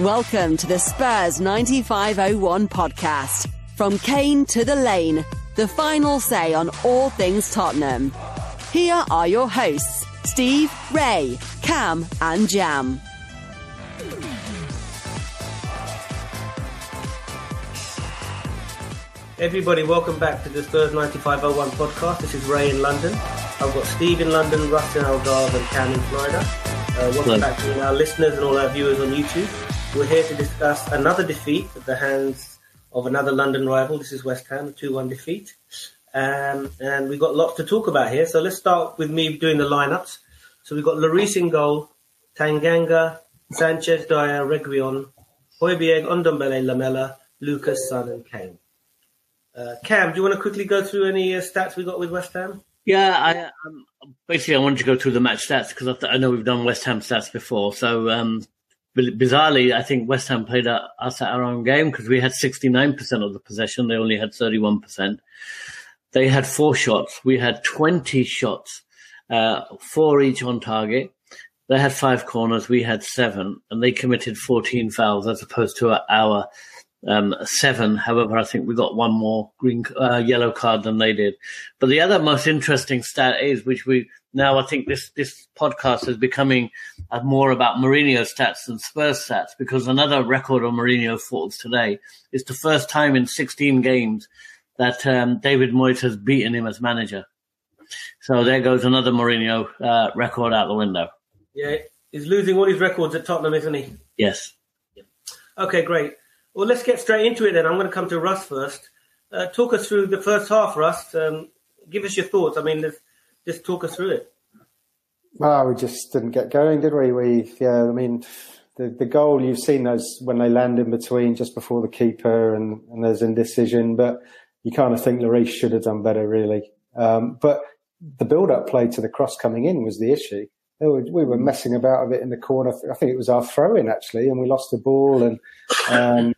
Welcome to the Spurs 9501 podcast. From Kane to the Lane, the final say on all things Tottenham. Here are your hosts, Steve, Ray, Cam, and Jam. Everybody, welcome back to the Spurs 9501 podcast. This is Ray in London. I've got Steve in London, Russ in Algarve, and Cam in Florida. Uh, welcome Hello. back to our listeners and all our viewers on YouTube. We're here to discuss another defeat at the hands of another London rival. This is West Ham, a 2 1 defeat. Um, and we've got lots to talk about here. So let's start with me doing the lineups. So we've got Lloris in goal, Tanganga, Sanchez, Dier, Reguilon, Højbjerg, Ndombele, Lamela, Lucas, Son, and Kane. Uh, Cam, do you want to quickly go through any uh, stats we got with West Ham? Yeah, I um, basically I wanted to go through the match stats because I, th- I know we've done West Ham stats before. So um, bizarrely, I think West Ham played us at our own game because we had 69% of the possession. They only had 31%. They had four shots. We had 20 shots, uh, four each on target. They had five corners. We had seven, and they committed 14 fouls as opposed to our um, seven. However, I think we got one more green, uh, yellow card than they did. But the other most interesting stat is, which we now I think this this podcast is becoming uh, more about Mourinho stats than Spurs stats because another record on Mourinho falls today. It's the first time in 16 games that um, David Moyes has beaten him as manager. So there goes another Mourinho uh, record out the window. Yeah, he's losing all his records at Tottenham, isn't he? Yes. Okay, great. Well, let's get straight into it then. I'm going to come to Russ first. Uh, talk us through the first half, Russ. Um, give us your thoughts. I mean, let's just talk us through it. Well, we just didn't get going, did we? We, yeah, I mean, the, the goal, you've seen those when they land in between just before the keeper and, and there's indecision, but you kind of think Lloris should have done better, really. Um, but the build-up play to the cross coming in was the issue. Were, we were messing about a bit in the corner. I think it was our throw-in actually, and we lost the ball. And um,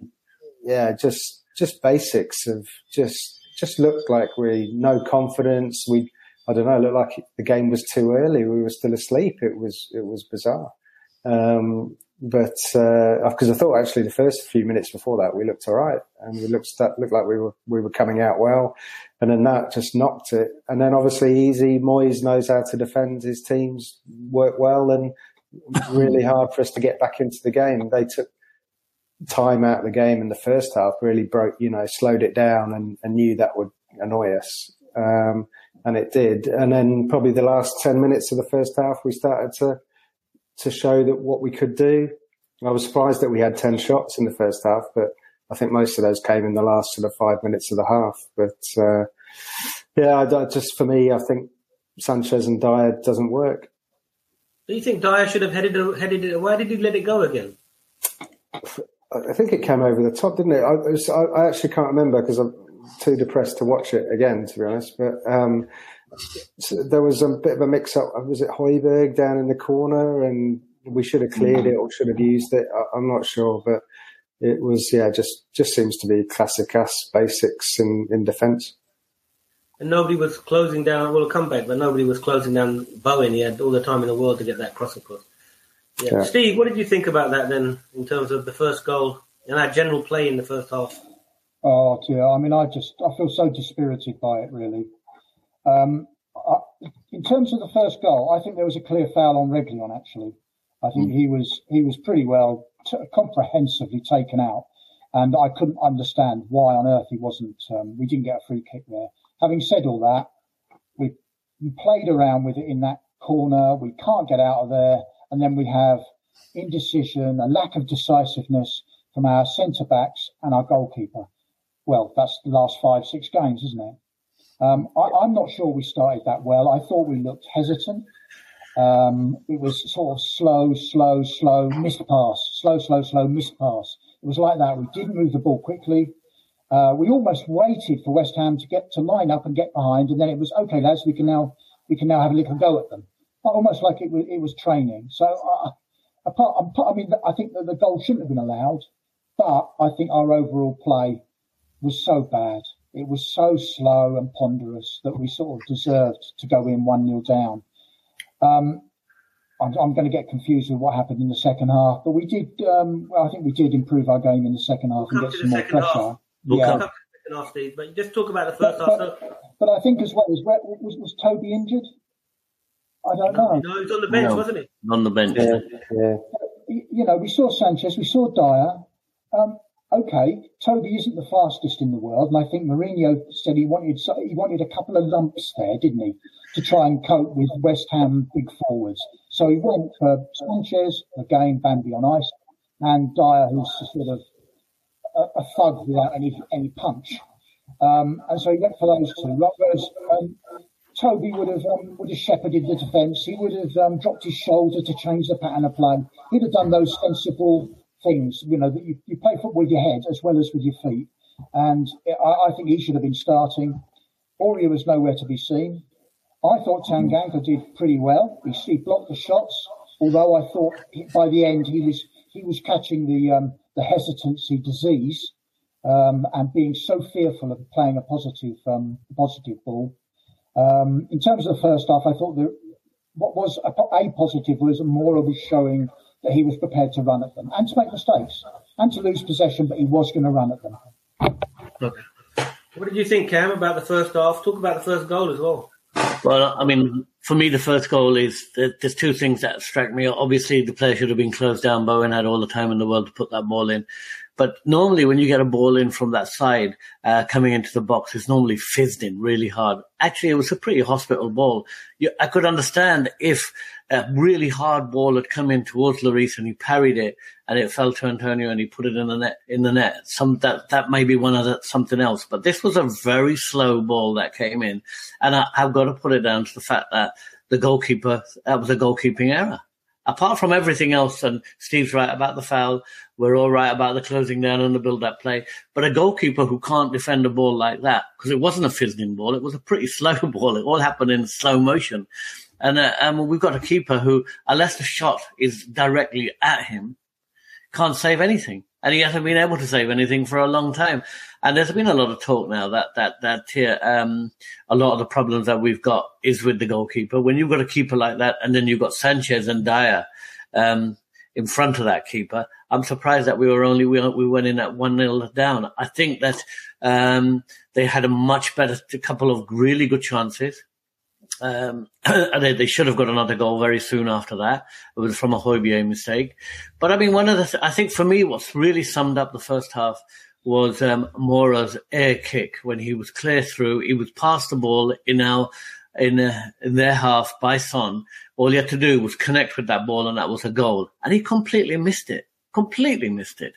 yeah, just just basics of just just looked like we no confidence. We I don't know, it looked like the game was too early. We were still asleep. It was it was bizarre. Um, but because I thought actually the first few minutes before that we looked all right and we looked looked like we were we were coming out well, and then that just knocked it. And then obviously easy Moyes knows how to defend his teams, work well, and really hard for us to get back into the game. They took time out of the game in the first half, really broke, you know, slowed it down and, and knew that would annoy us. Um, and it did. And then probably the last 10 minutes of the first half, we started to, to show that what we could do. I was surprised that we had 10 shots in the first half, but I think most of those came in the last sort of five minutes of the half. But, uh, yeah, I, I just for me, I think Sanchez and Dier doesn't work. Do you think Dier should have headed headed it? Why did he let it go again? I think it came over the top, didn't it? I, I, I actually can't remember because too depressed to watch it again, to be honest. But um, so there was a bit of a mix-up. Was it Højbjerg down in the corner, and we should have cleared it or should have used it? I, I'm not sure, but it was yeah, just just seems to be classic us basics in in defence. And nobody was closing down. Well, a comeback, but nobody was closing down Bowen. He had all the time in the world to get that cross across. Yeah. Yeah. Steve, what did you think about that then, in terms of the first goal and our general play in the first half? Oh dear! I mean, I just I feel so dispirited by it. Really, um, I, in terms of the first goal, I think there was a clear foul on Reguilon. Actually, I think he was he was pretty well t- comprehensively taken out, and I couldn't understand why on earth he wasn't. Um, we didn't get a free kick there. Having said all that, we we played around with it in that corner. We can't get out of there, and then we have indecision, a lack of decisiveness from our centre backs and our goalkeeper. Well, that's the last five, six games, isn't it? Um, I, I'm not sure we started that well. I thought we looked hesitant. Um, it was sort of slow, slow, slow, missed pass, slow, slow, slow, missed pass. It was like that. We didn't move the ball quickly. Uh, we almost waited for West Ham to get to line up and get behind, and then it was okay, lads. We can now we can now have a little go at them. Almost like it was, it was training. So, uh, apart, I mean, I think that the goal shouldn't have been allowed, but I think our overall play was so bad. It was so slow and ponderous that we sort of deserved to go in 1 0 down. Um, I'm, I'm, going to get confused with what happened in the second half. But we did, um, well, I think we did improve our game in the second half we'll and get some more pressure. We'll yeah. Come second half, Steve, but just talk about the first but, half. But, so. but I think as well, was, was, was Toby injured? I don't know. No, he was on the bench, no. wasn't he? On the bench. Yeah. yeah. You know, we saw Sanchez, we saw Dyer. Um, okay, Toby isn't the fastest in the world, and I think Mourinho said he wanted he wanted a couple of lumps there, didn't he, to try and cope with West Ham big forwards. So he went for Sanchez, again Bambi on ice, and Dier, who's sort of a, a thug without any any punch. Um, and so he went for those two. Whereas um, Toby would have um, would have shepherded the defence. He would have um, dropped his shoulder to change the pattern of play. He'd have done those sensible things, you know, that you, you play football with your head as well as with your feet. And I, I think he should have been starting. Aurier was nowhere to be seen. I thought Tanganga did pretty well. He, he blocked the shots, although I thought by the end he was he was catching the um, the hesitancy disease um, and being so fearful of playing a positive um, positive ball. Um, in terms of the first half, I thought that what was a, a positive was Moura was showing that he was prepared to run at them and to make mistakes and to lose possession, but he was going to run at them. Okay. What did you think, Cam, about the first half? Talk about the first goal as well. Well, I mean, for me, the first goal is there's two things that strike me. Obviously, the player should have been closed down. Bowen had all the time in the world to put that ball in. But normally, when you get a ball in from that side uh, coming into the box, it's normally fizzed in really hard. Actually, it was a pretty hospital ball. You, I could understand if a really hard ball had come in towards Lloris and he parried it and it fell to Antonio and he put it in the net. In the net, some that that may be one of the, something else. But this was a very slow ball that came in, and I, I've got to put it down to the fact that the goalkeeper that was a goalkeeping error apart from everything else, and Steve's right about the foul, we're all right about the closing down and the build-up play. But a goalkeeper who can't defend a ball like that, because it wasn't a fizzling ball, it was a pretty slow ball. It all happened in slow motion. And uh, um, we've got a keeper who, unless the shot is directly at him, can't save anything. And he hasn't been able to save anything for a long time. And there's been a lot of talk now that that that here, um, a lot of the problems that we've got is with the goalkeeper. When you've got a keeper like that, and then you've got Sanchez and Dier um, in front of that keeper, I'm surprised that we were only we, we went in at one 0 down. I think that um, they had a much better a couple of really good chances. Um, they, they, should have got another goal very soon after that. It was from a Højbjerg mistake. But I mean, one of the, th- I think for me, what's really summed up the first half was um, Moura's air kick when he was clear through. He was past the ball in our in, uh, in their half by Son. All he had to do was connect with that ball, and that was a goal. And he completely missed it. Completely missed it.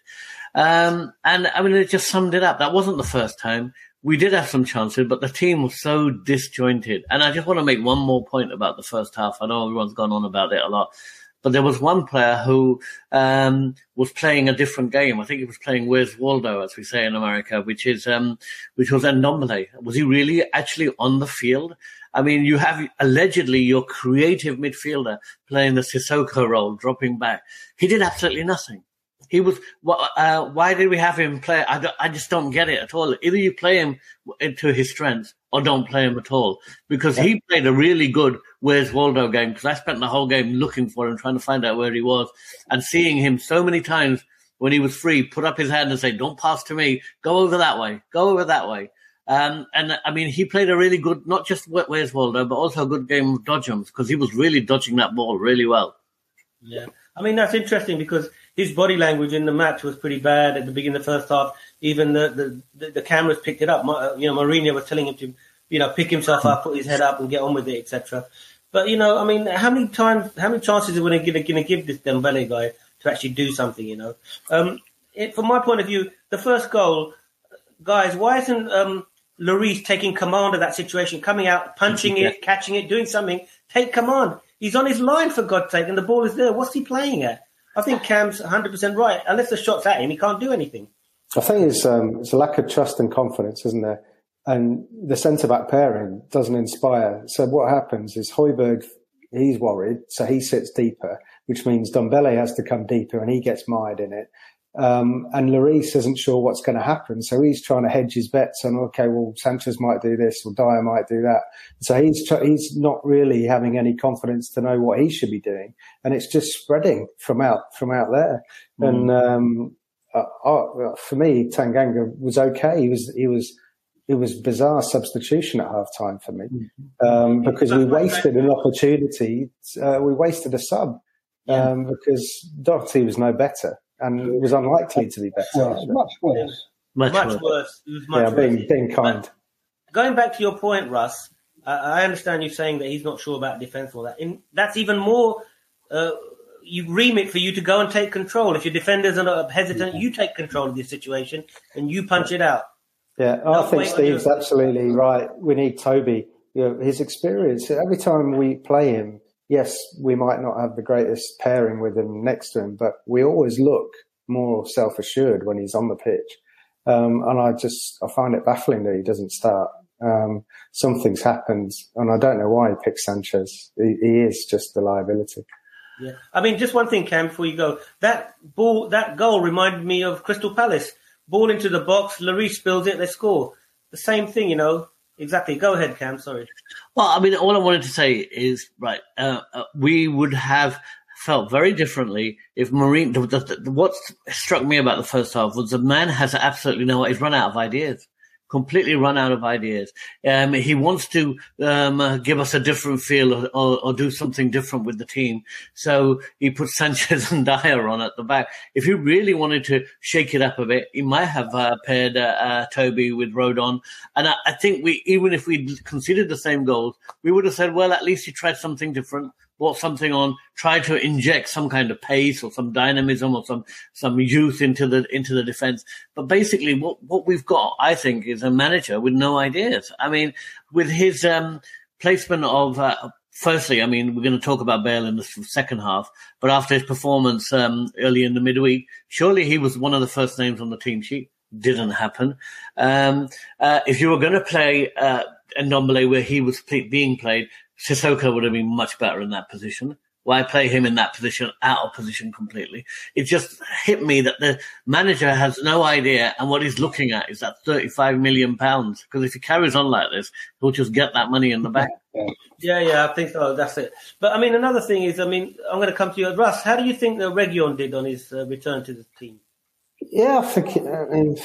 Um, and I mean, it just summed it up. That wasn't the first time. We did have some chances, but the team was so disjointed. And I just want to make one more point about the first half. I know everyone's gone on about it a lot. But there was one player who um, was playing a different game. I think he was playing Where's Waldo, as we say in America, which is um, which was Ndombele. Was he really actually on the field? I mean, you have allegedly your creative midfielder playing the Sissoko role, dropping back. He did absolutely nothing. He was. Uh, why did we have him play? I, I just don't get it at all. Either you play him into his strengths or don't play him at all. Because he played a really good Where's Waldo game. Because I spent the whole game looking for him, trying to find out where he was, and seeing him so many times when he was free, put up his hand and say, "Don't pass to me. Go over that way. Go over that way." Um, and I mean, he played a really good, not just Where's Waldo, but also a good game of dodgems because he was really dodging that ball really well. Yeah, I mean that's interesting because his body language in the match was pretty bad at the beginning of the first half. Even the the, the cameras picked it up. You know, Mourinho was telling him to, you know, pick himself up, put his head up, and get on with it, etc. But you know, I mean, how many times, how many chances are we going to give this Dembele guy to actually do something? You know, um, it, from my point of view, the first goal, guys, why isn't um, Lloris taking command of that situation, coming out, punching it, catching it, doing something? Take command. He's on his line for God's sake, and the ball is there. What's he playing at? I think Cam's 100% right. Unless the shot's at him, he can't do anything. I think it's, um, it's a lack of trust and confidence, isn't there? And the centre back pairing doesn't inspire. So what happens is Højbjerg, he's worried, so he sits deeper, which means Ndombele has to come deeper and he gets mired in it. Um, and Lloris isn't sure what's going to happen. So he's trying to hedge his bets on, okay, well, Sanchez might do this or Dier might do that. So he's, he's not really having any confidence to know what he should be doing. And it's just spreading from out, from out there. Mm. And, um, uh, uh, for me, Tanganga was okay. He was, he was, it was bizarre substitution at half time for me mm-hmm. um, because we wasted an opportunity. Uh, we wasted a sub um, because Doherty was no better and it was unlikely to be better. Well, much worse. Much, much worse. Much yeah, being, being kind. But going back to your point, Russ, I understand you saying that he's not sure about defence or that. In, that's even more uh, you remit for you to go and take control. If your defenders are hesitant, you take control of the situation and you punch it out. Yeah, I think Steve's absolutely right. We need Toby. You know, his experience. Every time we play him, yes, we might not have the greatest pairing with him next to him, but we always look more self assured when he's on the pitch. Um, and I just, I find it baffling that he doesn't start. Um, something's happened, and I don't know why he picked Sanchez. He, he is just a liability. Yeah, I mean, just one thing, Cam, before you go, that ball, that goal reminded me of Crystal Palace. Ball into the box, Lloris spills it, they score. The same thing, you know. Exactly. Go ahead, Cam. Sorry. Well, I mean, all I wanted to say is right. Uh, uh, we would have felt very differently if Marine. The, the, the, what struck me about the first half was the man has absolutely no. He's run out of ideas completely run out of ideas. Um, he wants to um, uh, give us a different feel or, or, or, do something different with the team. So he put Sanchez and Dier on at the back. If he really wanted to shake it up a bit, he might have uh, paired uh, uh Toby with Rodon. And I, I, think we, even if we considered the same goals, we would have said, well, at least he tried something different brought something on, tried to inject some kind of pace or some dynamism or some some youth into the into the defense. But basically, what what we've got, I think, is a manager with no ideas. I mean, with his um, placement of. Uh, firstly, I mean, we're going to talk about Bale in the second half, but after his performance um, early in the midweek, surely he was one of the first names on the team sheet. Didn't happen. Um, uh, if you were going to play uh, Ndombele where he was being played, Sissoko would have been much better in that position. Why play him in that position, out of position completely? It just hit me that the manager has no idea, and what he's looking at is that 35 million pounds. Because if he carries on like this, he'll just get that money in the bank. Yeah, yeah, I think so. That's it. But I mean, another thing is, I mean, I'm going to come to you, Russ. How do you think that Reguilón did on his uh, return to the team? Yeah, I think I mean,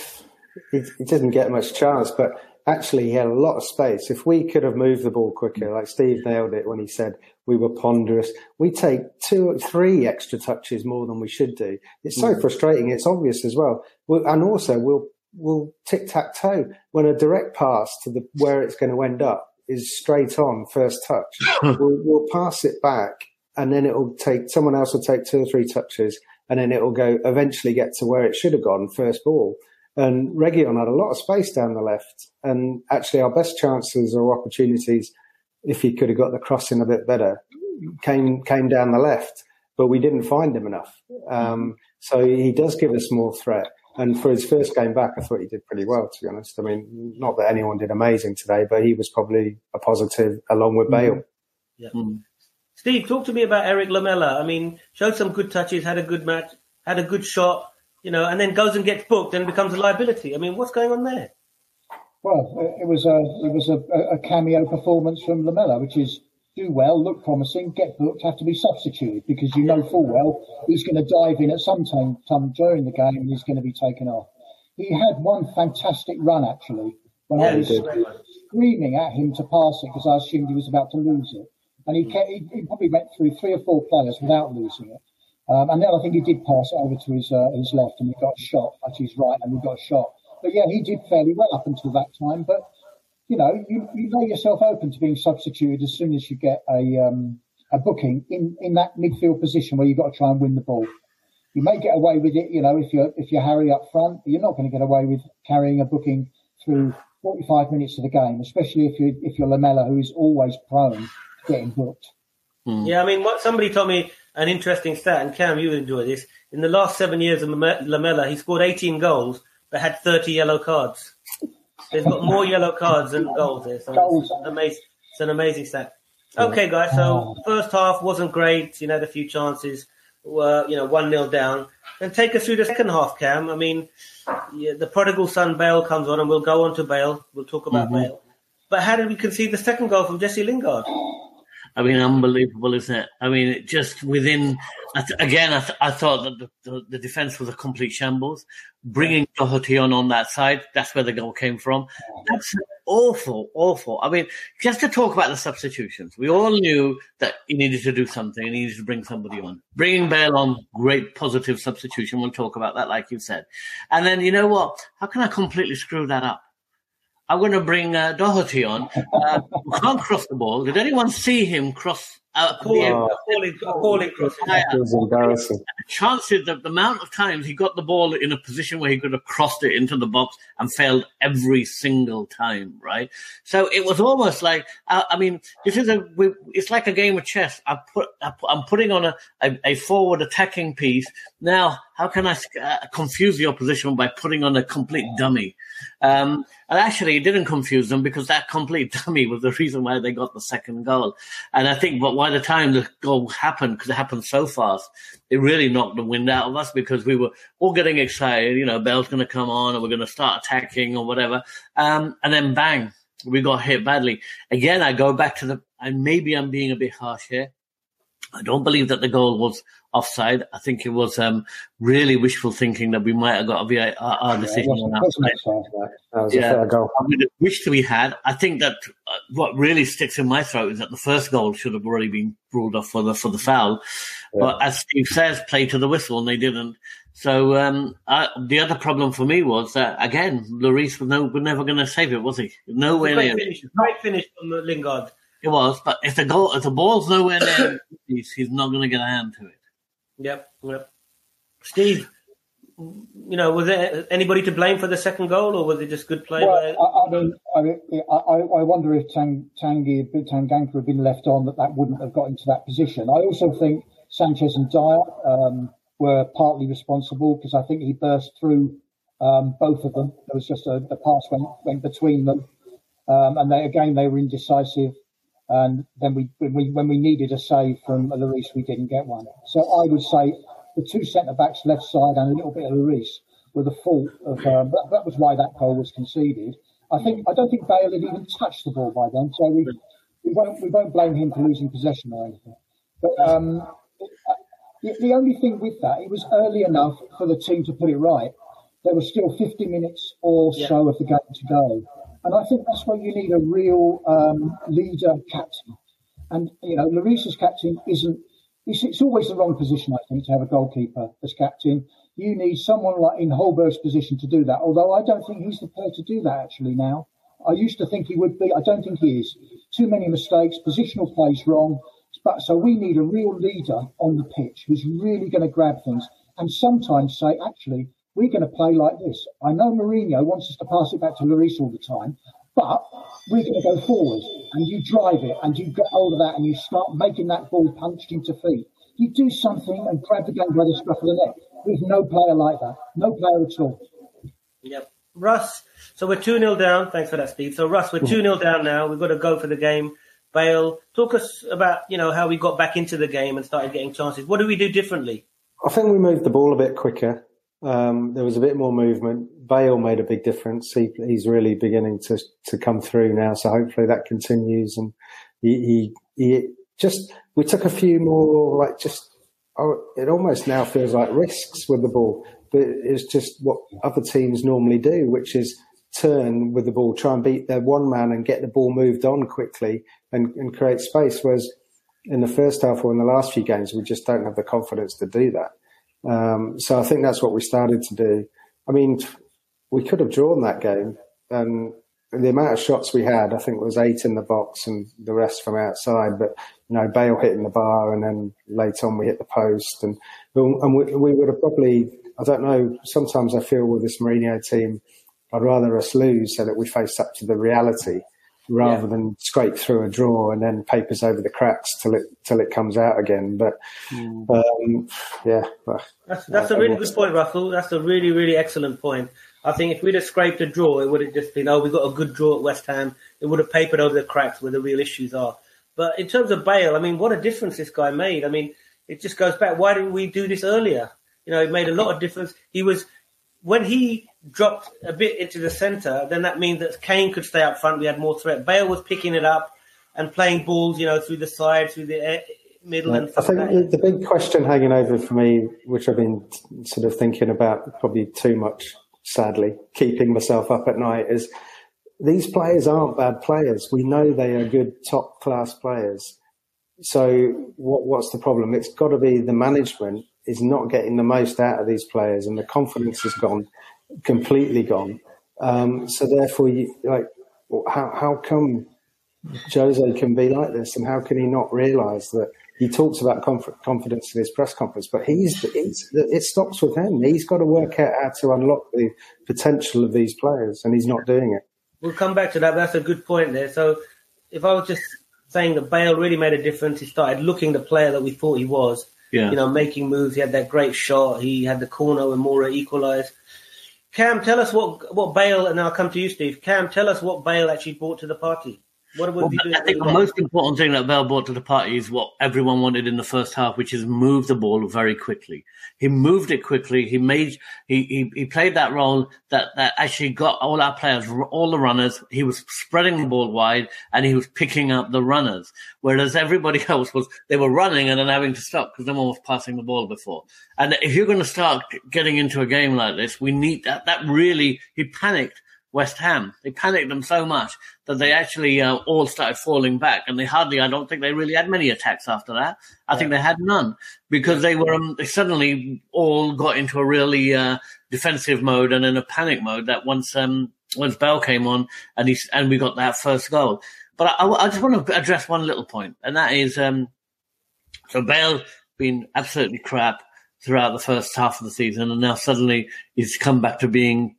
he, he didn't get much chance, but actually he had a lot of space. If we could have moved the ball quicker, like Steve nailed it when he said we were ponderous, we take two or three extra touches more than we should do. It's so mm. frustrating. It's obvious as well. We'll, and also we'll, we'll tic tac toe when a direct pass to the, where it's going to end up is straight on first touch. we'll, we'll pass it back and then it'll take, someone else will take two or three touches and then it'll go eventually get to where it should have gone first ball. And Reguilón had a lot of space down the left. And actually, our best chances or opportunities, if he could have got the crossing a bit better, came came down the left. But we didn't find him enough. Um, so he does give us more threat. And for his first game back, I thought he did pretty well, to be honest. I mean, not that anyone did amazing today, but he was probably a positive along with Bale. Mm. Yeah. Mm. Steve, talk to me about Eric Lamela. I mean, showed some good touches, had a good match, had a good shot you know, and then goes and gets booked and becomes a liability. I mean, what's going on there? Well, it was a it was a, a cameo performance from Lamela, which is do well, look promising, get booked, have to be substituted because you know full well he's going to dive in at some time, time during the game and he's going to be taken off. He had one fantastic run actually when yeah, I was screaming at him to pass it because I assumed he was about to lose it, and he, kept, he, he probably went through three or four players without losing it. Um, and then I think he did pass it over to his uh, his left, and he got shot at his right, and he got shot. But yeah, he did fairly well up until that time. But you know, you, you lay yourself open to being substituted as soon as you get a um, a booking in, in that midfield position where you've got to try and win the ball. You may get away with it, you know, if you're if you're Harry up front, but you're not going to get away with carrying a booking through 45 minutes of the game, especially if you if you're Lamela, who is always prone to getting booked. Mm. Yeah, I mean, what somebody told me an interesting stat, and Cam, you enjoy this. In the last seven years of Lamela, he scored 18 goals, but had 30 yellow cards. He's got more yellow cards than goals there. So it's, amazing, it's an amazing stat. Okay, guys. So first half wasn't great. You know, the few chances. Were you know one 0 down. and take us through the second half, Cam. I mean, yeah, the prodigal son Bale comes on, and we'll go on to Bale. We'll talk about mm-hmm. Bale. But how did we concede the second goal from Jesse Lingard? I mean, unbelievable, isn't it? I mean, just within, again, I, th- I thought that the, the, the, defense was a complete shambles. Bringing Doherty on on that side, that's where the goal came from. That's awful, awful. I mean, just to talk about the substitutions, we all knew that he needed to do something and he needed to bring somebody on. Bringing Bale on, great positive substitution. We'll talk about that, like you said. And then, you know what? How can I completely screw that up? I'm going to bring uh, Doherty on. Uh, can't cross the ball. Did anyone see him cross uh, appalling, appalling, appalling cross. Was embarrassing. The chances, the, the amount of times he got the ball in a position where he could have crossed it into the box and failed every single time, right? So it was almost like, uh, I mean, this is a, it's like a game of chess. I put, I am putting on a, a, a, forward attacking piece. Now, how can I uh, confuse the opposition by putting on a complete dummy? Um, and actually, it didn't confuse them because that complete dummy was the reason why they got the second goal. And I think, but by the time the goal happened, because it happened so fast, it really knocked the wind out of us because we were all getting excited. You know, Bale's going to come on and we're going to start attacking or whatever. Um, and then bang, we got hit badly. Again, I go back to the, and maybe I'm being a bit harsh here. I don't believe that the goal was offside. I think it was um, really wishful thinking that we might have got a VAR decision yeah, on that. That was yeah, a fair goal. I mean, wished we had. I think that uh, what really sticks in my throat is that the first goal should have already been ruled off for the for the foul. Yeah. But as Steve says, play to the whistle, and they didn't. So um, I, the other problem for me was that again, Lloris was no, was never going to save it, was he? Nowhere near. Finish, great finish from Lingard. It was, but if the goal, if the ball's nowhere near, he's, he's not going to get a hand to it. Yep, yep. Steve, you know, was there anybody to blame for the second goal, or was it just good play? Well, I, I, mean, I, mean I, I, wonder if Tang, Tanguy, Tanganga had been left on, that that wouldn't have got into that position. I also think Sanchez and Dier um, were partly responsible because I think he burst through um, both of them. There was just a the pass went went between them, um, and they again they were indecisive. And then we, when we, when we needed a save from Lloris, we didn't get one. So I would say the two centre backs, left side, and a little bit of Lloris were the fault of. Um, that, that, was why that goal was conceded. I think I don't think Bale had even touched the ball by then, so we we won't we won't blame him for losing possession or anything. But um, the, the only thing with that, it was early enough for the team to put it right. There was still 50 minutes or yeah. so of the game to go. And I think that's where you need a real um, leader captain. And, you know, Lloris's captain isn't, it's, it's, always the wrong position, I think, to have a goalkeeper as captain. You need someone like in Højbjerg's position to do that, although I don't think he's the player to do that actually now. I used to think he would be. I don't think he is. Too many mistakes, positional plays wrong. But so we need a real leader on the pitch who's really going to grab things and sometimes say, actually, we're going to play like this. I know Mourinho wants us to pass it back to Lloris all the time, but we're going to go forward and you drive it and you get hold of that and you start making that ball punched into feet. You do something and grab the game by the scruff of the neck. There's no player like that. No player at all. Yep. Russ, so we're 2 0 down. Thanks for that, Steve. So, Russ, we're 2 0 mm-hmm. down now. We've got to go for the game. Bale, talk us about, you know, how we got back into the game and started getting chances. What do we do differently? I think we moved the ball a bit quicker. Um, there was a bit more movement. Bale made a big difference. He, he's really beginning to to come through now. So hopefully that continues. And he, he, he just we took a few more like just oh, it almost now feels like risks with the ball, but it's just what other teams normally do, which is turn with the ball, try and beat their one man and get the ball moved on quickly and, and create space. Whereas in the first half or in the last few games, we just don't have the confidence to do that. Um, so I think that's what we started to do. I mean, we could have drawn that game, and the amount of shots we had, I think, was eight in the box and the rest from outside. But you know, Bale hitting the bar, and then later on we hit the post, and and we, we would have probably. I don't know. Sometimes I feel with this Mourinho team, I'd rather us lose so that we face up to the reality rather yeah. than scrape through a draw and then papers over the cracks till it till it comes out again. But mm. um, yeah, that's that's uh, a really good point, Russell. That's a really really excellent point. I think if we'd have scraped a draw, it would have just been oh we got a good draw at West Ham. It would have papered over the cracks where the real issues are. But in terms of Bale, I mean, what a difference this guy made. I mean, it just goes back. Why didn't we do this earlier? You know, it made a lot of difference. He was when he dropped a bit into the centre, then that means that Kane could stay up front. We had more threat. Bale was picking it up and playing balls, you know, through the side, through the air, middle. Yeah, and I think the big question hanging over for me, which I've been sort of thinking about probably too much, sadly, keeping myself up at night, is these players aren't bad players. We know they are good top class players. So what, what's the problem? It's got to be the management is not getting the most out of these players, and the confidence has gone completely gone. Um, so therefore, you, like, how how come Jose can be like this, and how can he not realise that he talks about conf- confidence in his press conference, but he's, he's it stops with him. He's got to work out how to unlock the potential of these players, and he's not doing it. We'll come back to that. That's a good point there. So if I was just saying that Bale really made a difference, he started looking the player that we thought he was. Yeah. You know, making moves. He had that great shot. He had the corner when Moura equalised. Cam, tell us what what Bale, and I'll come to you, Steve. Cam, tell us what Bale actually brought to the party. What well, I think the most important thing that Bale brought to the party is what everyone wanted in the first half, which is move the ball very quickly. He moved it quickly. He made he, he, he played that role that, that actually got all our players, all the runners. He was spreading the ball wide and he was picking up the runners, whereas everybody else was they were running and then having to stop because no one was passing the ball before. And if you're going to start getting into a game like this, we need that. That really he panicked West Ham. They panicked them so much that they actually uh, all started falling back, and they hardly. I don't think they really had many attacks after that. I yeah. think they had none because they were um, they suddenly all got into a really uh, defensive mode and in a panic mode. That once um, once Bale came on and he and we got that first goal. But I, I just want to address one little point, and that is um, so Bale been absolutely crap throughout the first half of the season, and now suddenly he's come back to being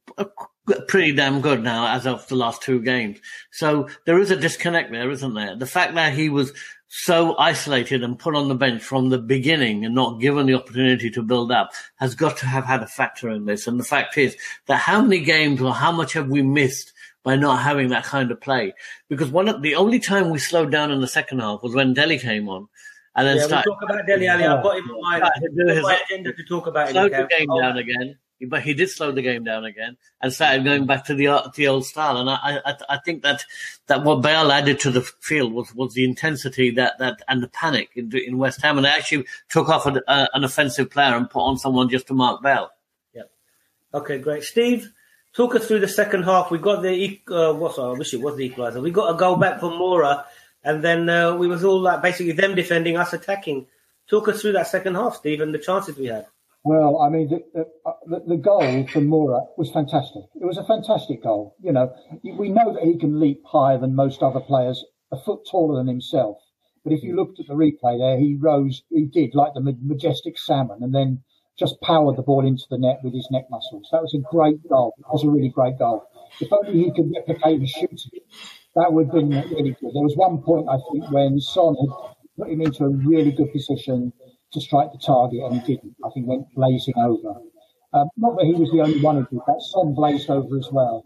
pretty damn good now as of the last two games. So there is a disconnect there, isn't there? The fact that he was so isolated and put on the bench from the beginning and not given the opportunity to build up has got to have had a factor in this. And the fact is that how many games or how much have we missed by not having that kind of play? Because one of the only time we slowed down in the second half was when Dele came on. And then yeah, started, we'll talk about Dele Alli. I've got him on my, my agenda to talk about. Slowed the game oh. down again but he did slow the game down again and started going back to the uh, the old style. And I, I, I think that that what Bale added to the field was, was the intensity that, that and the panic in, in West Ham, and they actually took off a, a, an offensive player and put on someone just to mark Bale. Yeah. Okay, great, Steve. Talk us through the second half. We got the uh, what's I wish it was the equaliser. We got a goal back from Moura, and then uh, we was all like basically them defending, us attacking. Talk us through that second half, Steve, and the chances we had. Well, I mean, the, the, uh, the goal from Moura was fantastic. It was a fantastic goal. You know, we know that he can leap higher than most other players, a foot taller than himself. But if you looked at the replay there, he rose, he did like the majestic salmon and then just powered the ball into the net with his neck muscles. That was a great goal. That was a really great goal. If only he could replicate the shooting, that would have been really good. There was one point, I think, when Son had put him into a really good position to strike the target, and he didn't. I think went blazing over. Um, not that he was the only one who did that. Son blazed over as well.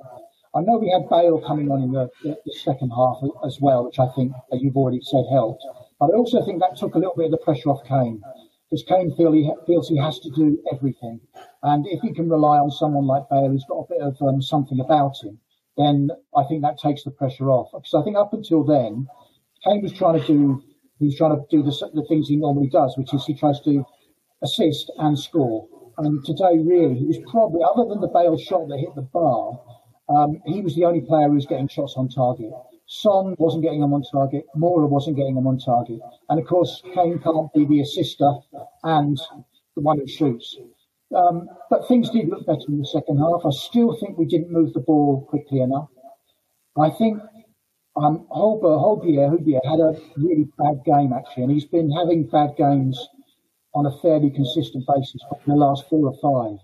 I know we had Bale coming on in the, the, the second half as well, which I think uh, you've already said helped. But I also think that took a little bit of the pressure off Kane because Kane feel he, feels he has to do everything. And if he can rely on someone like Bale who's got a bit of um, something about him, then I think that takes the pressure off. Because I think up until then, Kane was trying to do he's trying to do the, the things he normally does, which is he tries to assist and score. And today, really, he was probably, other than the Bale shot that hit the bar, um, he was the only player who was getting shots on target. Son wasn't getting them on target. Moura wasn't getting them on target. And of course, Kane can't be the assister and the one who shoots. Um, but things did look better in the second half. I still think we didn't move the ball quickly enough. I think um, Holber, Holbier, had a really bad game actually, and he's been having bad games on a fairly consistent basis for the last four or five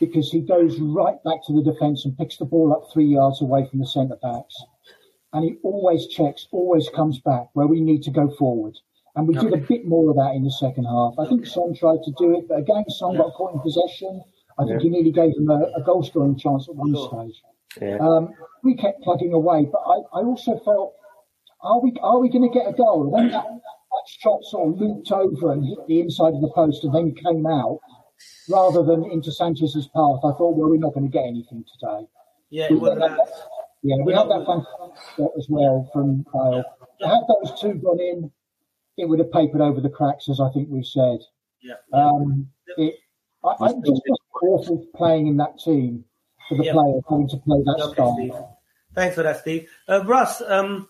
because he goes right back to the defence and picks the ball up three yards away from the centre backs. And he always checks, always comes back where we need to go forward. And we okay. did a bit more of that in the second half. I think Son tried to do it, but again, Son got caught in possession. I think yeah. he nearly gave him a, a goal scoring chance at one stage. Yeah. Um, we kept plugging away, but I, I also felt, are we are we going to get a goal? When that, that shot sort of looped over and hit the inside of the post and then came out, rather than into Sanchez's path, I thought, well, we're not going to get anything today. Yeah, it was that. Yeah, we had that fun as well from Kyle. Had those two gone in, it would have papered over the cracks, as I think we said. Yeah. Um, it, I, I just awful playing in that team for the Yeah. players having to play that Okay, style. Steve. Thanks for that, Steve. Uh, Russ, um,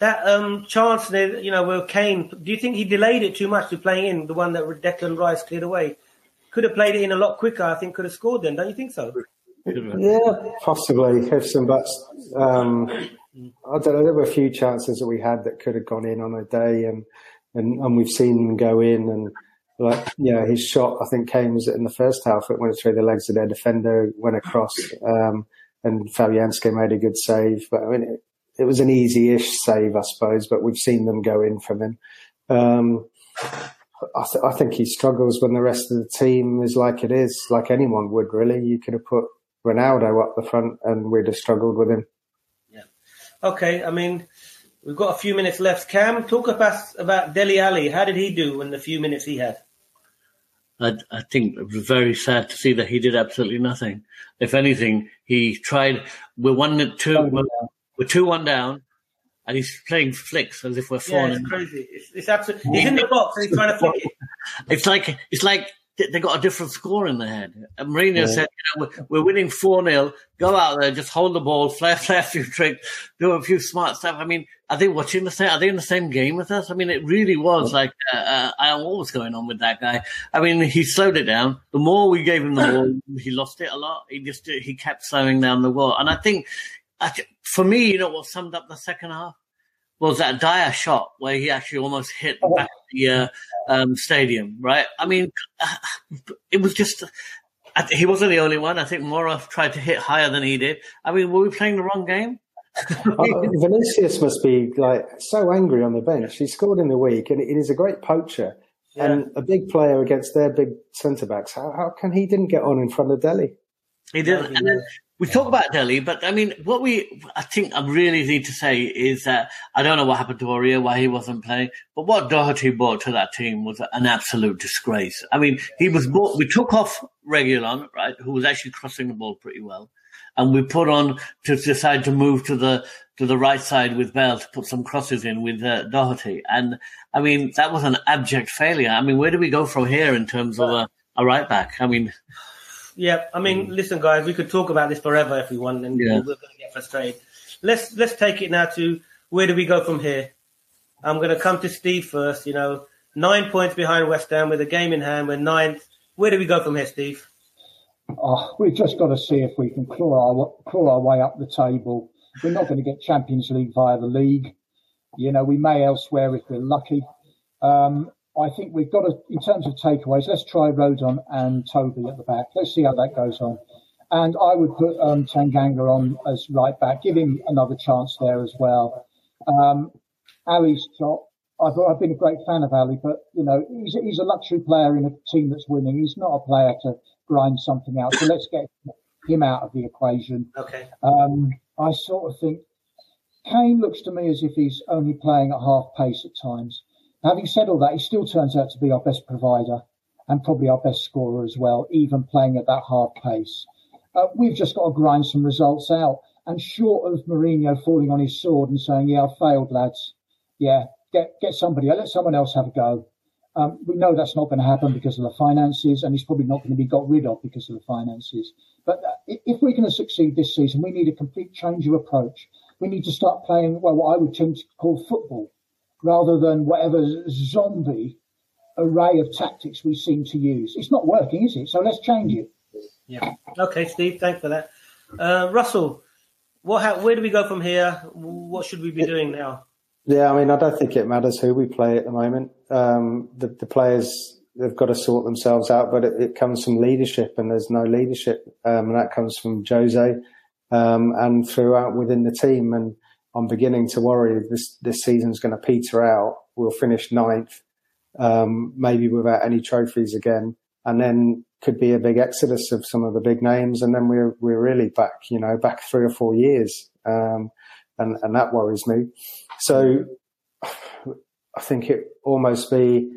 that um, chance there, you know, where Kane, do you think he delayed it too much to playing in the one that Declan Rice cleared away? Could have played it in a lot quicker. I think could have scored then. Don't you think so? Yeah, possibly ifs and buts. Um, I don't know. There were a few chances that we had that could have gone in on a day, and and, and we've seen them go in. And like, yeah, his shot. I think came was in the first half. It went through the legs of their defender, went across, um, and Fabianski made a good save. But I mean, it, it was an easy-ish save, I suppose. But we've seen them go in from him. Um, I, th- I think he struggles when the rest of the team is like it is, like anyone would really. You could have put Ronaldo up the front and we'd have struggled with him. Yeah. Okay, I mean, we've got a few minutes left. Cam, talk about about Dele Alli. How did he do in the few minutes he had? I, I think it was very sad to see that he did absolutely nothing. If anything, he tried. We're one two. We're, we're two one down, and he's playing flicks as if we're four. Yeah, it's crazy. It's, it's absolutely. He's in the box and he's trying to flick it. It's like it's like they got a different score in their head. And Mourinho Yeah. said, you know, we're, we're winning 4 0. Go out there, just hold the ball, flare, flare a few tricks, do a few smart stuff. I mean, are they watching the same? Are they in the same game with us? I mean, it really was like, uh, uh, I don't know what was going on with that guy. I mean, he slowed it down. The more we gave him the ball, he lost it a lot. He just, he kept slowing down the ball. And I think, for me, you know what summed up the second half? Was that dire shot where he actually almost hit the back of the uh, um, stadium, right? I mean, it was just. I th- he wasn't the only one. I think Moura tried to hit higher than he did. I mean, were we playing the wrong game? Uh, Vinicius must be like so angry on the bench. He scored in the week and he's a great poacher and a big player against their big centre backs. How, how can he didn't get on in front of Dele? He did. And then we talk about Dele, but I mean, what we I think I really need to say is that I don't know what happened to Aurier, why he wasn't playing, but what Doherty brought to that team was an absolute disgrace. I mean, he was brought. We took off Reguilón, right, who was actually crossing the ball pretty well, and we put on to decide to move to the to the right side with Bale to put some crosses in with uh, Doherty, and I mean that was an abject failure. I mean, where do we go from here in terms of a, a right back? I mean. Yeah, I mean, listen, guys, we could talk about this forever if we want, and Yeah. we're going to get frustrated. Let's let's take it now to where do we go from here? I'm going to come to Steve first. You know, nine points behind West Ham with a game in hand. We're ninth. Where do we go from here, Steve? Oh, we've just got to see if we can claw our claw our way up the table. We're not going to get Champions League via the league. You know, we may elsewhere if we're lucky. Um, I think we've got to, in terms of takeaways, let's try Rodon and Toby at the back. Let's see how that goes on. And I would put um, Tanganga on as right back, give him another chance there as well. Um, Alli's top. I've, I've been a great fan of Ali, but you know he's, he's a luxury player in a team that's winning. He's not a player to grind something out. So let's get him out of the equation. Okay. Um, I sort of think Kane looks to me as if he's only playing at half pace at times. Having said all that, he still turns out to be our best provider and probably our best scorer as well, even playing at that half pace. Uh, we've just got to grind some results out. And short of Mourinho falling on his sword and saying, "Yeah, I failed, lads. Yeah, get get somebody, let someone else have a go." Um, we know that's not going to happen because of the finances, and he's probably not going to be got rid of because of the finances. But uh, if we're going to succeed this season, we need a complete change of approach. We need to start playing well, what I would tend to call football, rather than whatever zombie array of tactics we seem to use. It's not working, is it? So let's change it. Yeah. Okay, Steve. Thanks for that. Uh, Russell, what? How, where do we go from here? What should we be doing now? Yeah, I mean, I don't think it matters who we play at the moment. Um, the, the players, they've got to sort themselves out, but it, it comes from leadership and there's no leadership. Um, and that comes from Jose, um, and throughout within the team. And I'm beginning to worry this, this season's going to peter out. We'll finish ninth, um, maybe without any trophies again. And then could be a big exodus of some of the big names. And then we're, we're really back, you know, back three or four years. Um, and, and that worries me. So I think it almost be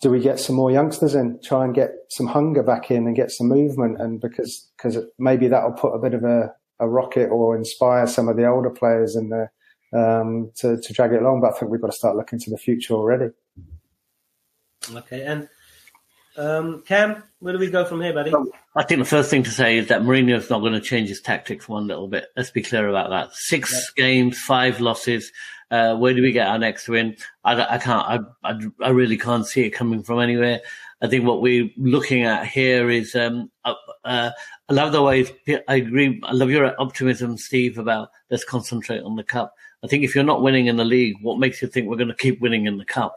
do we get some more youngsters in, try and get some hunger back in and get some movement? And because, because maybe that'll put a bit of a, a rocket or inspire some of the older players in the, um, to, to drag it along. But I think we've got to start looking to the future already. Okay. And, um, Cam, where do we go from here, buddy? I think the first thing to say is that Mourinho's not going to change his tactics one little bit. Let's be clear about that. Six yep. games, five losses. Uh, where do we get our next win? I, I can't, I, I, I, really can't see it coming from anywhere. I think what we're looking at here is, um, uh, uh, I love the way, I agree, I love your optimism, Steve, about let's concentrate on the cup. I think if you're not winning in the league, what makes you think we're going to keep winning in the cup?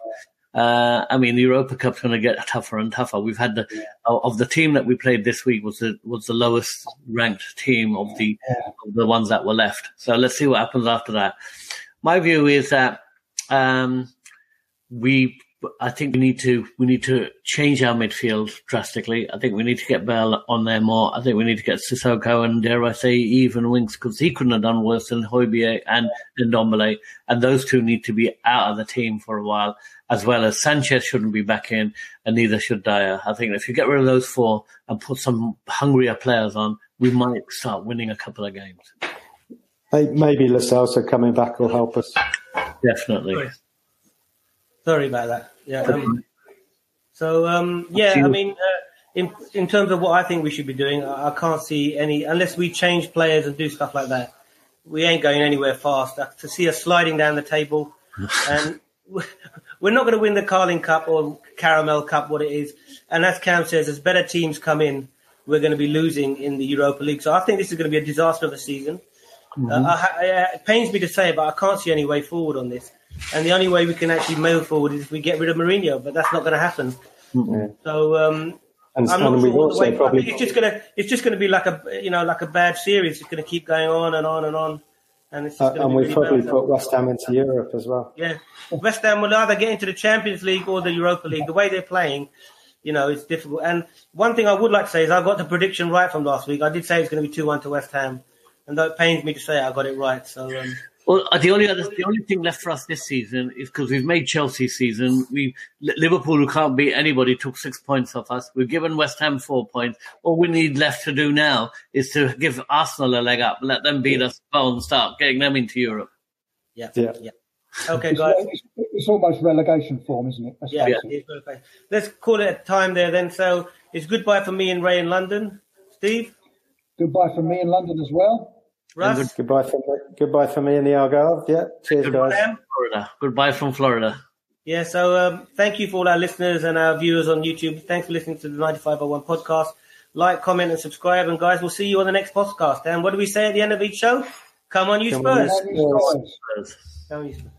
Uh, I mean, the Europa Cup's going to get tougher and tougher. We've had the yeah. of the team that we played this week was the was the lowest ranked team of the yeah. of the ones that were left. So let's see what happens after that my view is that um, we I think we need to we need to change our midfield drastically. I think we need to get Bale on there more. I think we need to get Sissoko and dare I say even Winks because he couldn't have done worse than Højbjerg and Ndombele, and those two need to be out of the team for a while. As well as Sanchez shouldn't be back in, and neither should Dier. I think if you get rid of those four and put some hungrier players on, we might start winning a couple of games. Maybe Lo Celso coming back will help us. Definitely. Sorry, Sorry about that. Yeah. Um, so um, yeah, I mean, uh, in in terms of what I think we should be doing, I, I, can't see any unless we change players and do stuff like that. We ain't going anywhere fast. Uh, to see us sliding down the table, and we're not going to win the Carling Cup or Caramel Cup, what it is. And as Cam says, as better teams come in, we're going to be losing in the Europa League. So I think this is going to be a disaster of a season. Mm-hmm. Uh, I, it pains me to say, but I can't see any way forward on this. And the only way we can actually move forward is if we get rid of Mourinho, but that's not going to happen. Mm-hmm. So um, and, I'm not sure. Way, probably... it's just gonna it's just gonna be like a you know like a bad series. It's gonna keep going on and on and on. And, it's uh, and we've really probably put West Ham into Europe as well. Yeah, West Ham will either get into the Champions League or the Europa League. The way they're playing, you know, it's difficult. And one thing I would like to say is I got the prediction right from last week. I did say it's going to be two one to West Ham and though it pains me to say it, I got it right. So. Um, well, uh, the only other, the only thing left for us this season is because we've made Chelsea season. We Liverpool, who can't beat anybody, took six points off us. We've given West Ham four points. All we need left to do now is to give Arsenal a leg up, let them beat us, and start getting them into Europe. Yeah, yeah, yeah. Okay, guys. It's, it's, almost relegation form, isn't it? yeah, yeah. Let's call it a time there then. So it's goodbye for me and Ray in London. Steve. Goodbye for me in London as well. Russ? Good, goodbye from goodbye from me in the Algarve. Yeah. Cheers, goodbye guys. Florida. Goodbye from Florida. Yeah. So um, thank you for all our listeners and our viewers on YouTube. Thanks for listening to the 9501 podcast. Like, comment, and subscribe. And guys, we'll see you on the next podcast. And what do we say at the end of each show? Come on, you Come Spurs. On, you Spurs. Come on, you Spurs.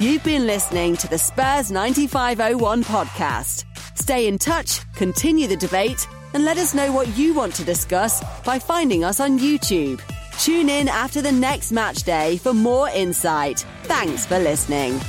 You've been listening to the Spurs 9501 podcast. Stay in touch, continue the debate, and let us know what you want to discuss by finding us on YouTube. Tune in after the next match day for more insight. Thanks for listening.